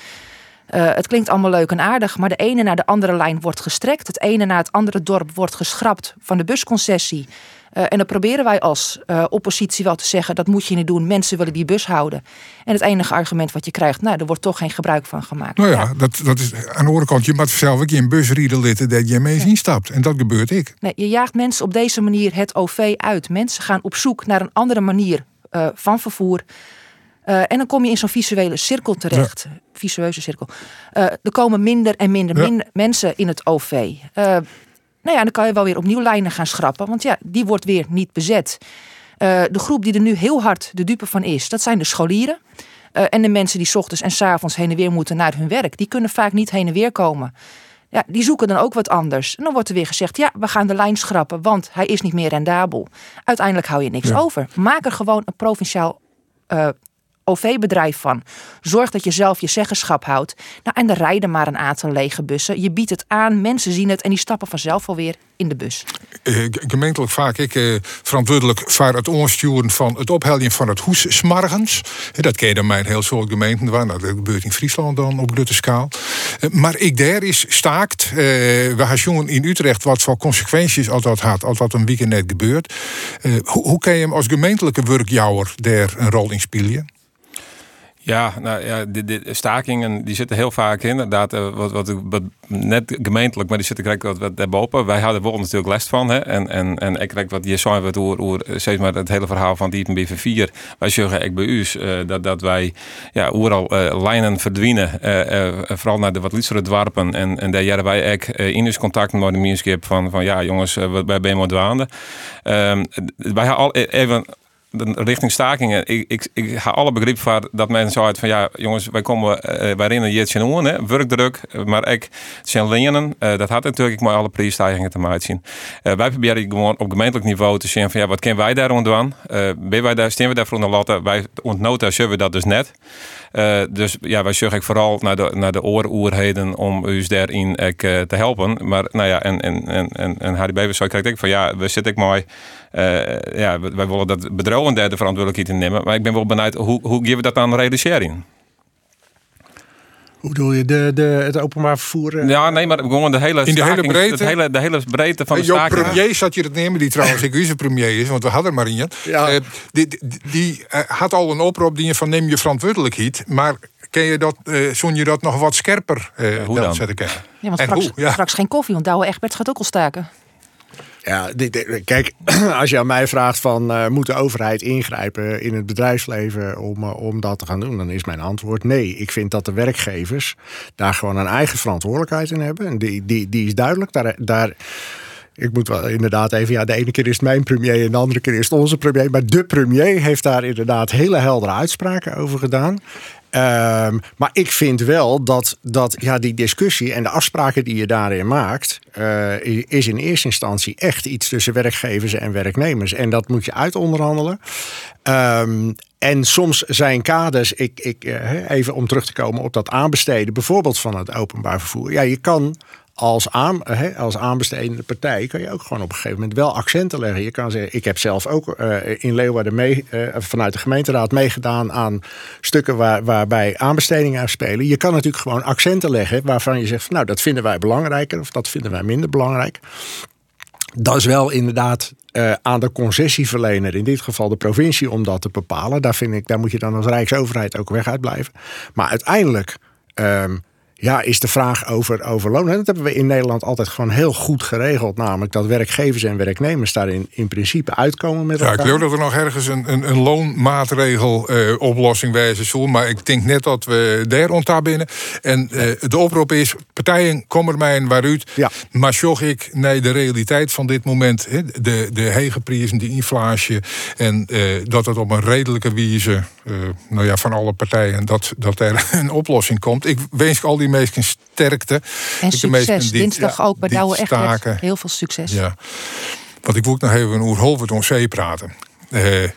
het klinkt allemaal leuk en aardig, maar de ene naar de andere lijn wordt gestrekt. Het ene naar het andere dorp wordt geschrapt van de busconcessie. Uh, en dan proberen wij als uh, oppositie wel te zeggen: dat moet je niet doen. Mensen willen die bus houden. En het enige argument wat je krijgt, nou, er wordt toch geen gebruik van gemaakt. Nou ja, Dat, dat is aan de andere kant. Je moet zelf ook in busrieden litten dat je mee ja. stapt. En dat gebeurt ik. Nee, je jaagt mensen op deze manier het OV uit. Mensen gaan op zoek naar een andere manier uh, van vervoer. en dan kom je in zo'n visuele cirkel terecht. Ja. Visueuze cirkel. er komen minder en minder, ja. minder mensen in het OV. Nou ja, dan kan je wel weer opnieuw lijnen gaan schrappen. Want ja, die wordt weer niet bezet. Uh, de groep die er nu heel hard de dupe van is, dat zijn de scholieren. Uh, en de mensen die s ochtends en s avonds heen en weer moeten naar hun werk. Die kunnen vaak niet heen en weer komen. Ja, die zoeken dan ook wat anders. En dan wordt er weer gezegd, ja, we gaan de lijn schrappen, want hij is niet meer rendabel. Uiteindelijk hou je niks ja. over. Maak er gewoon een provinciaal uh, OV-bedrijf van. Zorg dat je zelf je zeggenschap houdt. Nou, en er rijden maar een aantal lege bussen. Je biedt het aan, mensen zien het en die stappen vanzelf alweer in de bus. Uh, gemeentelijk vaak ik uh, verantwoordelijk voor het ondersturen van het ophelden van het hoes smargens. Uh, dat ken je dan mijn heel soort gemeenten waar. Nou, dat gebeurt in Friesland dan op grote schaal. maar ik daar is staakt. we gaan jongen in Utrecht wat voor consequenties als dat had, als dat een weekend net gebeurt. hoe, hoe kan je hem als gemeentelijke werkjouwer daar een rol in spelen? Ja, nou ja, de, de, stakingen die zitten heel vaak in. Inderdaad, uh, wat, wat, wat, net gemeentelijk, maar die zitten krijg wat, wat daarboven. Wij hadden bijvoorbeeld natuurlijk last van. Hè? En, en, en ik krijg wat je zei, wat hoe, hoe, zeg maar het hele verhaal van die BV4. Wij zeggen ik bij u uh, dat, dat wij ja, overal uh, lijnen verdwijnen. vooral naar de wat lietsere dwarpen. En, en daar jaren wij ook in dus contact met de van, van ja jongens, wij ben maar dwaande. Um, wij hebben al even de richting stakingen. Ik, ik, ik ga alle begrip voor dat mensen zo uit van ja, jongens, wij komen uh, wij rennen je aan hè, werkdruk, maar ik zijn lenen. Uh, dat had natuurlijk met alle prijsstijgingen te maken zien. Uh, wij proberen gewoon op gemeentelijk niveau te zien van ja, wat kunnen wij daar aan? Uh, ben wij daar, staan we daar voor een laten? Wij ontnota zullen we dat dus net. Dus ja, wij zorgen vooral naar de, naar de ooroerheden om u daarin uh, te helpen. Maar nou ja, en, en, en, en, en zo krijg ik van ja, we zitten ik mooi. Uh, ja, wij willen dat bedrijven derde verantwoordelijkheid nemen. Maar ik ben wel benieuwd, hoe, hoe geven we dat aan realiseren? Hoe bedoel je, de, de, het openbaar vervoer? Ja, nee, maar gewoon de hele, In de hele breedte? De hele, de hele breedte van de Jouw staking. premier zat je het nemen, die trouwens ik onze premier is, want we hadden er maar in. Ja. Uh, die die, die uh, had al een oproep die je van neem je verantwoordelijkheid. Maar ken je dat, uh, zon je dat nog wat scherper uh, hoe dan? zetten kennen? Ja, want En straks, hoe? Ja. straks geen koffie, want Douwe Egberts gaat ook al staken. Ja, kijk, als je aan mij vraagt van eh, moet de overheid ingrijpen in het bedrijfsleven om, eh, om dat te gaan doen, dan is mijn antwoord nee. Ik vind dat de werkgevers daar gewoon een eigen verantwoordelijkheid in hebben. En die, die, die is duidelijk. Daar, daar, ik moet wel inderdaad even, ja, de ene keer is het mijn premier en de andere keer is het onze premier. Maar de premier heeft daar inderdaad hele heldere uitspraken over gedaan. Ehm, maar ik vind wel dat, dat ja, die discussie en de afspraken die je daarin maakt, eh, is in eerste instantie echt iets tussen werkgevers en werknemers. En dat moet je uitonderhandelen. Ehm, en soms zijn kaders, ik, ik, eh, even om terug te komen op dat aanbesteden, bijvoorbeeld van het openbaar vervoer. Ja, je kan als, aan, hè, als aanbestedende partij kan je ook gewoon op een gegeven moment wel accenten leggen. Je kan zeggen, ik heb zelf ook eh, in Leeuwarden mee, eh, vanuit de gemeenteraad meegedaan aan stukken waar, waarbij aanbestedingen aan spelen. Je kan natuurlijk gewoon accenten leggen waarvan je zegt, nou dat vinden wij belangrijker of dat vinden wij minder belangrijk. Dat is wel inderdaad eh, aan de concessieverlener, in dit geval de provincie, om dat te bepalen. Daar, vind ik, daar moet je dan als Rijksoverheid ook weg uit blijven. Maar uiteindelijk ehm, ja, is de vraag over, over loon. En dat hebben we in Nederland altijd gewoon heel goed geregeld. Namelijk dat werkgevers en werknemers daarin in principe uitkomen met Ja, elkaar. ik geloof dat er nog ergens een, een, een loonmaatregel eh, oplossing wijzen zal. Maar ik denk net dat we daar rond daar binnen. En eh, de oproep is, partijen, kom er mij in waaruit. Ja. Maar zorg ik naar de realiteit van dit moment. De, de hege prijzen, de inflatie. En eh, dat het op een redelijke wijze, nou ja, van alle partijen, dat, dat er een oplossing komt. Ik wens al die mensen sterkte. En de meesten succes. Dinsdag ja, ook bij Douwe staken. Heel veel succes. Ja. Want ik wil ook nog even over Holwert om Zee praten. Eh,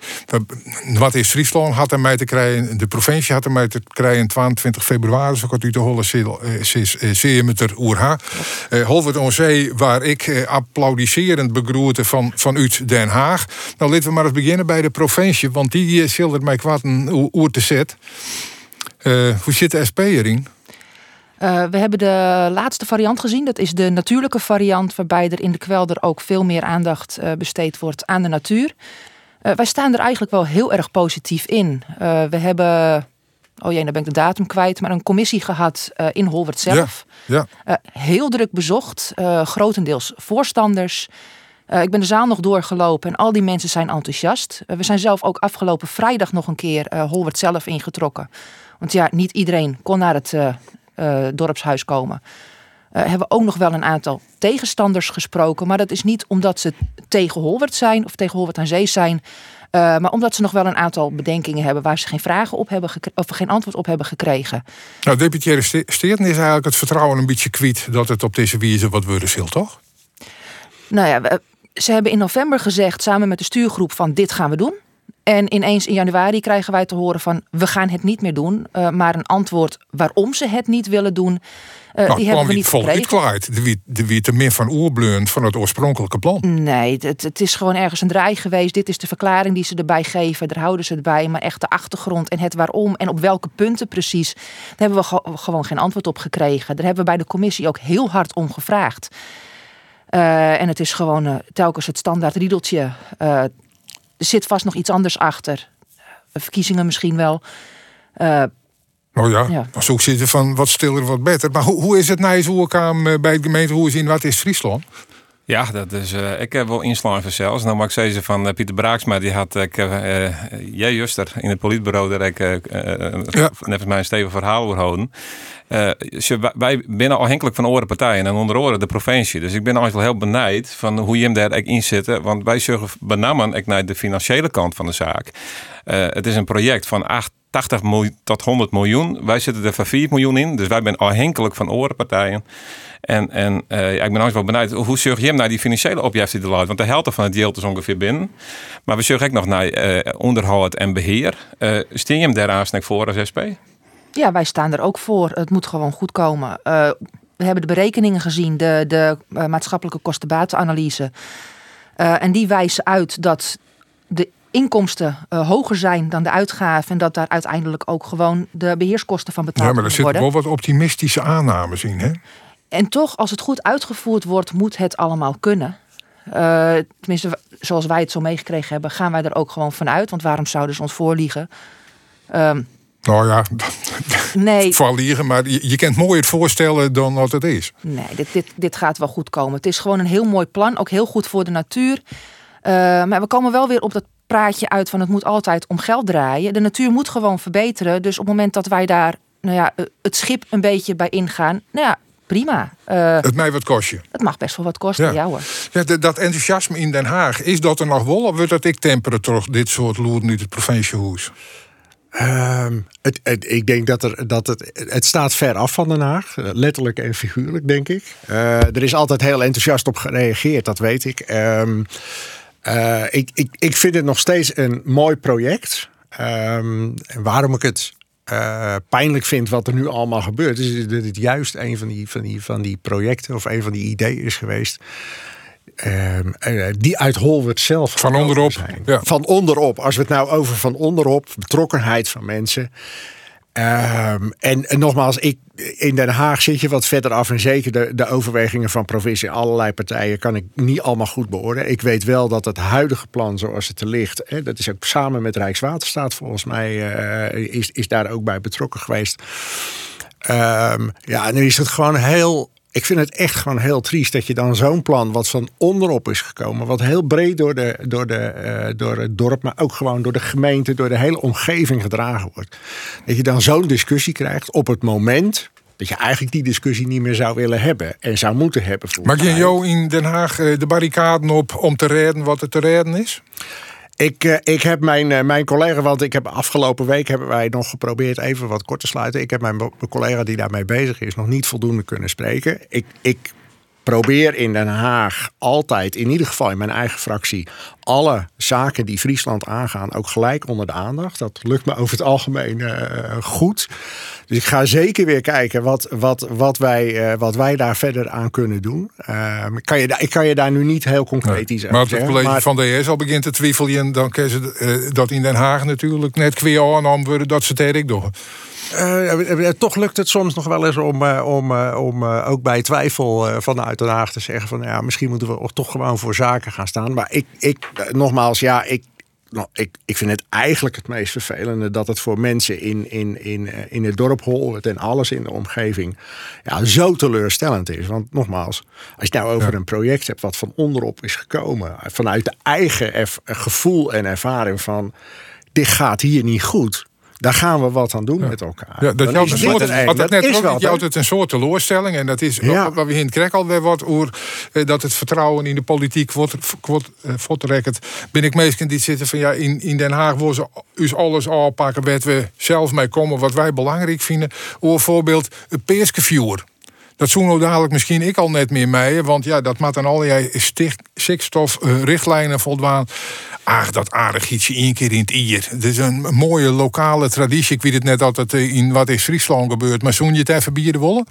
wat is Friesland had er mij te krijgen, de provincie had er mij te krijgen 22 februari, zo had u te horen, zeer met er oerha. Uh, Holwert om Zee, waar ik eh, applaudisserend begroete van, vanuit Den Haag. Nou, laten we maar eens beginnen bij de provincie, want die uh, schildert mij kwad een oer te zet. Eh, hoe zit de SP erin? Uh, we hebben de laatste variant gezien. Dat is de natuurlijke variant, waarbij er in de kwelder ook veel meer aandacht uh, besteed wordt aan de natuur. Uh, wij staan er eigenlijk wel heel erg positief in. We hebben, oh jee, dan ben ik de datum kwijt, maar een commissie gehad in Holwert zelf. Ja, ja. heel druk bezocht, grotendeels voorstanders. ik ben de zaal nog doorgelopen en al die mensen zijn enthousiast. we zijn zelf ook afgelopen vrijdag nog een keer Holwert zelf ingetrokken. Want ja, niet iedereen kon naar het dorpshuis komen. Uh, hebben we ook nog wel een aantal tegenstanders gesproken. Maar dat is niet omdat ze tegen Holwert zijn of tegen Holwert aan Zee zijn. Uh, maar omdat ze nog wel een aantal bedenkingen hebben waar ze geen vragen op hebben of geen antwoord op hebben gekregen. Nou, deputaire Steerten is eigenlijk het vertrouwen een beetje kwiet dat het op deze wijze wat worden zult, toch? Nou ja, we, ze hebben in november gezegd samen met de stuurgroep van dit gaan we doen. En ineens in januari krijgen wij te horen van we gaan het niet meer doen. Uh, maar een antwoord waarom ze het niet willen doen, uh, nou, die hebben we niet gekregen. De wie, de wie te min van oerbleund van het oorspronkelijke plan. Nee, het, het, is gewoon ergens een draai geweest. Dit is de verklaring die ze erbij geven. Daar houden ze het bij. Maar echt de achtergrond en het waarom en op welke punten precies. Daar hebben we ge gewoon geen antwoord op gekregen. Daar hebben we bij de commissie ook heel hard om gevraagd. Uh, en het is gewoon telkens het standaard riedeltje. Er zit vast nog iets anders achter. Verkiezingen misschien wel. Uh, oh ja, ja. als ook zitten van wat stiller, wat beter. Maar hoe, hoe is het nou Oerkaam bij de gemeente? Hoe is in wat is Friesland? Ja, dat is, uh, ik heb wel inslaan zelfs. Nou mag ik zeggen van uh, Pieter Braaksma, die had ik, uh, jij juster in het politbureau dat ik uh, ja. net mij een stevig verhaal over houden. wij zijn afhankelijk van andere partijen en onder andere de provincie. Dus ik ben eigenlijk wel heel benijd van hoe je hem daar in zit. Want wij zorgen benamen ik naar de financiële kant van de zaak. het is een project van 80 tot 100 miljoen. Wij zitten er van 4 miljoen in. Dus wij zijn afhankelijk van andere partijen. En, en uh, ja, ik ben ook wel benieuwd, hoe zorg je naar die financiële opgifte die er Want de helft van het deel is ongeveer binnen. Maar we zorgen ook nog naar uh, onderhoud en beheer. Uh, je hem daar voor als SP? Ja, wij staan er ook voor. Het moet gewoon goed komen. we hebben de berekeningen gezien, de, de maatschappelijke kostenbatenanalyse. en die wijzen uit dat de inkomsten hoger zijn dan de uitgaven. En dat daar uiteindelijk ook gewoon de beheerskosten van betaald worden. Ja, maar er zitten wel wat optimistische aannames in, hè? En toch, als het goed uitgevoerd wordt, moet het allemaal kunnen. Uh, tenminste, zoals wij het zo meegekregen hebben, gaan wij er ook gewoon vanuit. Want waarom zouden ze ons voorliegen? Um, nou ja, nee. voorliegen, maar je, je kent mooier het voorstellen dan wat het is. Nee, dit, dit, dit gaat wel goed komen. Het is gewoon een heel mooi plan, ook heel goed voor de natuur. Uh, maar we komen wel weer op dat praatje uit van het moet altijd om geld draaien. De natuur moet gewoon verbeteren. Dus op het moment dat wij daar nou ja, het schip een beetje bij ingaan, nou ja, prima. Uh, het mij wat kost je. Het mag best wel wat kosten, ja, hoor. Ja, dat enthousiasme in Den Haag, is dat er nog wel? Of wordt dat ik temperen toch dit soort loeren uit het provinciehoes? Um, het, ik denk dat, er, dat het, het staat ver af van Den Haag. Eh, letterlijk en figuurlijk, denk ik. Uh, er is altijd heel enthousiast op gereageerd, dat weet ik. Um, uh, ik, ik. Ik vind het nog steeds een mooi project. Um, en waarom ik het uh, pijnlijk vind wat er nu allemaal gebeurt, is dat het juist een van die, van die, van die projecten of een van die ideeën is geweest. Uh, die uit Holwert zelf. Van onderop. Ja. Van onderop. Als we het nou over van onderop, betrokkenheid van mensen. Ehm, en, nogmaals, ik, in Den Haag zit je wat verder af. En zeker de, de overwegingen van provincie, allerlei partijen, kan ik niet allemaal goed beoordelen. Ik weet wel dat het huidige plan zoals het er ligt, hè, dat is ook samen met Rijkswaterstaat volgens mij, uh, is, is daar ook bij betrokken geweest. Um, ja, nu is het gewoon heel ik vind het echt gewoon heel triest dat je dan zo'n plan, wat van onderop is gekomen, wat heel breed door, de, door, de, uh, door het dorp, maar ook gewoon door de gemeente, door de hele omgeving gedragen wordt. Dat je dan zo'n discussie krijgt op het moment dat je eigenlijk die discussie niet meer zou willen hebben en zou moeten hebben. Maak je jou in Den Haag eh, de barricaden op om te redden wat er te redden is? Ik, uh, ik heb mijn, uh, mijn collega, want ik heb afgelopen week hebben wij nog geprobeerd even wat kort te sluiten. Ik heb mijn, mijn collega die daarmee bezig is nog niet voldoende kunnen spreken. Ik, ik probeer in Den Haag altijd, in ieder geval in mijn eigen fractie, alle zaken die Friesland aangaan ook gelijk onder de aandacht. Dat lukt me over het algemeen uh, goed. Dus ik ga zeker weer kijken wat, wat, wat, wij, uh, wat wij daar verder aan kunnen doen. Uh, kan je, ik kan je daar nu niet heel concreet iets over maar zeggen. Maar als het college van de ES al begint te twijfelen, dan kunnen ze dat in Den Haag natuurlijk net kweer aan worden dat ze het doen. Uh, toch lukt het soms nog wel eens om, om, om ook bij twijfel vanuit Den Haag te zeggen van ja, misschien moeten we toch gewoon voor zaken gaan staan. Maar ik, ik nogmaals, ja, ik, nou, ik, ik vind het eigenlijk het meest vervelende dat het voor mensen in, in, in, in het dorp Holwert en alles in de omgeving ja, zo teleurstellend is. Want nogmaals, als je nou over een project hebt wat van onderop is gekomen, vanuit de eigen gevoel en ervaring van dit gaat hier niet goed daar gaan we wat aan doen met elkaar. Ja, dat jouwt een soort, dat net is wel, altijd een soort teleurstelling. En dat is ja. wat we in het krek alweer wat oer, eh, dat het vertrouwen in de politiek wordt, wordt uh, Ben ik meestal die zitten van ja, in, in Den Haag worden ze alles aanpakken waar we zelf mee komen, wat wij belangrijk vinden. Bijvoorbeeld Peerskevuur. Dat zoen nou dadelijk misschien ik al net meer mee. Want ja, dat maakt dan allerlei stikstofrichtlijnen voldaan. Ach, dat aardig ietsje één keer in het ier. Het is een mooie lokale traditie. Ik weet het net altijd eh, in wat is Friesland gebeurd. Maar zoen je het even bieren wollen?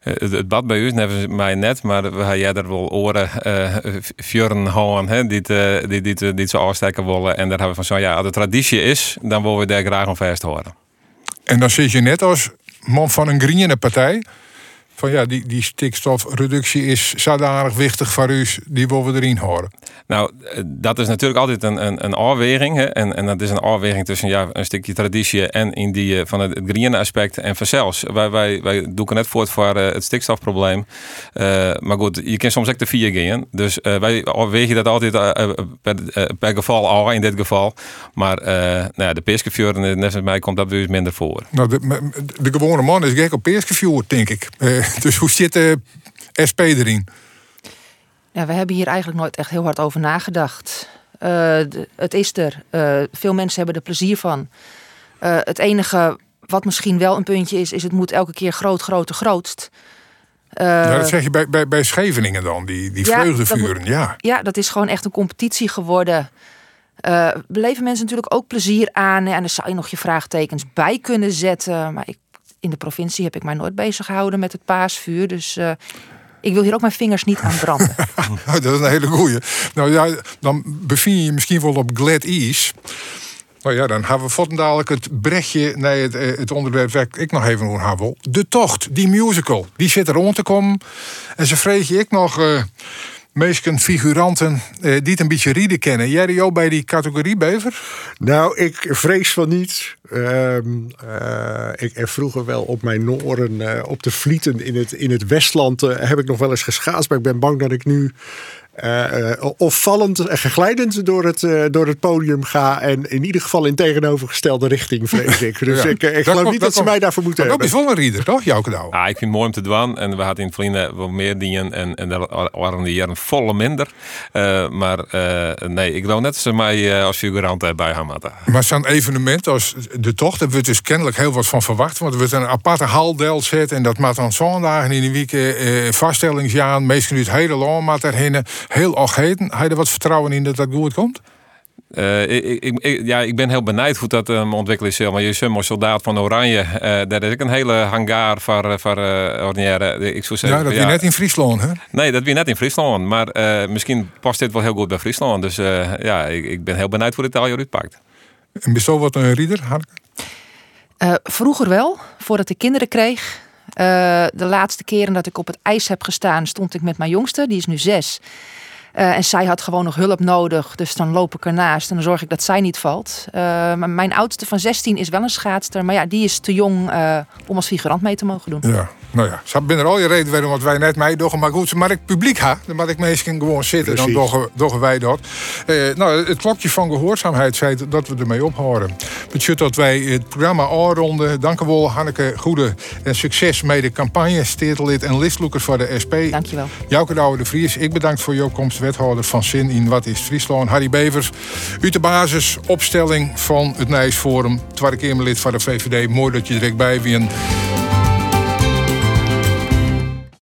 Eh, het, bad bij u neven mij net, maar we hebben jij er wel oren uh, fjorren houden, die, die, die, die, die zo afsteken willen. En daar hebben we van zo, ja, als de traditie is, dan willen we daar graag om vast horen. En dan zit je net als man van een groene partij van ja, die, die stikstofreductie is zodanig wichtig voor u, die willen we erin horen? Nou, eh, dat is natuurlijk altijd een, een, een afweging. Hè? En, en dat is een afweging tussen ja, een stukje traditie en in die eh, van het, het green aspect. En vanzelfs, wij, wij, wij doen net voort voor uh, het stikstofprobleem. Uh, maar goed, je kan soms ook de vier gaan. Dus uh, wij wegen dat altijd per, per, geval al in dit geval. Maar nou ja, de peerskefjorden, net als mij, komt dat weer minder voor. Nou, de, de gewone man is gek op peerskefjord, denk ik. dus hoe zit de SP erin? Ja, we hebben hier eigenlijk nooit echt heel hard over nagedacht. Uh, het is er. Uh, veel mensen hebben er plezier van. Uh, het enige wat misschien wel een puntje is, is het moet elke keer groot, groter, grootst. ja, dat zeg je bij, bij, bij Scheveningen dan, die, die ja, vreugdevuren. ja. ja, dat is gewoon echt een competitie geworden. beleven mensen natuurlijk ook plezier aan. En dan zou je nog je vraagtekens bij kunnen zetten. Maar ik, in de provincie heb ik mij nooit bezig gehouden met het paasvuur. Dus ik wil hier ook mijn vingers niet aan branden. dat is een hele goeie. Nou ja, dan bevind je je misschien wel op glad ease. Nou ja, dan hebben we dadelijk het brechtje naar het, eh, het onderwerp waar ik nog even over wil. De Tocht, die musical, die zit er rond te komen. En ze vreeg je ik nog... Uh, meesten figuranten uh, die het een beetje rieden kennen. Jij jou bij die categorie Bever? Nou, ik vrees van niet. Uh, uh, ik heb vroeger wel op mijn noren uh, op de Vlieten in het, in het Westland heb ik nog wel eens geschaatst. Maar ik ben bang dat ik nu opvallend en geglijdend door het, uh, door het podium ga. En in ieder geval in tegenovergestelde richting, vrees ik. Dus ja. ik, ik geloof niet dat, ze mij daarvoor moeten hebben. Dat is wel een rieder, toch, Jouke nou? Ja, ik vind het mooi om te doen. En we hadden in het verleden wel meer dingen. En, en daar waren die jaren volle minder. Uh, maar nee, ik geloof net dat ze mij als figurant bij gaan maken. Maar zo'n evenement als de tocht hebben we dus kennelijk heel wat van verwacht. Want we zijn een aparte haldel zet. En dat maakt dan zondagen in de week uh, vaststellingsjaan. Meestal nu het hele lang maar daarheen heel. Heb je er wat vertrouwen in dat dat goed komt? Uh, ik, ik, ja, ik ben heel benieuwd hoe dat um, ontwikkeld is. Maar je zo'n soldaat van Oranje, uh, daar is ook een hele hangar voor, voor uh, Ordinaire. Ik zou zeggen, ja, dat ja, net in Friesland, hè? Nee, dat wie net in Friesland. Maar misschien past dit wel heel goed bij Friesland. Dus ja, ik, ik, ben heel benieuwd hoe dit al uitpakt. En bist wat een rieder, vroeger wel, voordat ik kinderen kreeg. De laatste keren dat ik op het ijs heb gestaan, stond ik met mijn jongste, die is nu zes. Uh, en zij had gewoon nog hulp nodig. Dus dan loop ik ernaast en dan zorg ik dat zij niet valt. Maar mijn oudste van 16 is wel een schaatster. Maar ja, die is te jong om als figurant mee te mogen doen. Ja, nou ja. Ze ben er al je reden waarom wat wij net mij doen. Maar goed, maar ik publiek ha. Dan mag ik meestal gewoon zitten. Precies. Dan doggen wij dat. nou, het klokje van gehoorzaamheid zei dat we ermee ophouden. Betekent dat wij het programma afronden. Dank u wel, Hanneke Goede. En succes met de campagne. Steertelid en listloekers voor de SP. Dankjewel. Jouke Douwe de Vries, ik bedankt voor jouw komst wethouder van Zin in Wat is Friesland. Harry Bevers, de basis opstelling van het Nijsforum. Tweede Kamerlid van de VVD. Mooi dat je direct bij bent.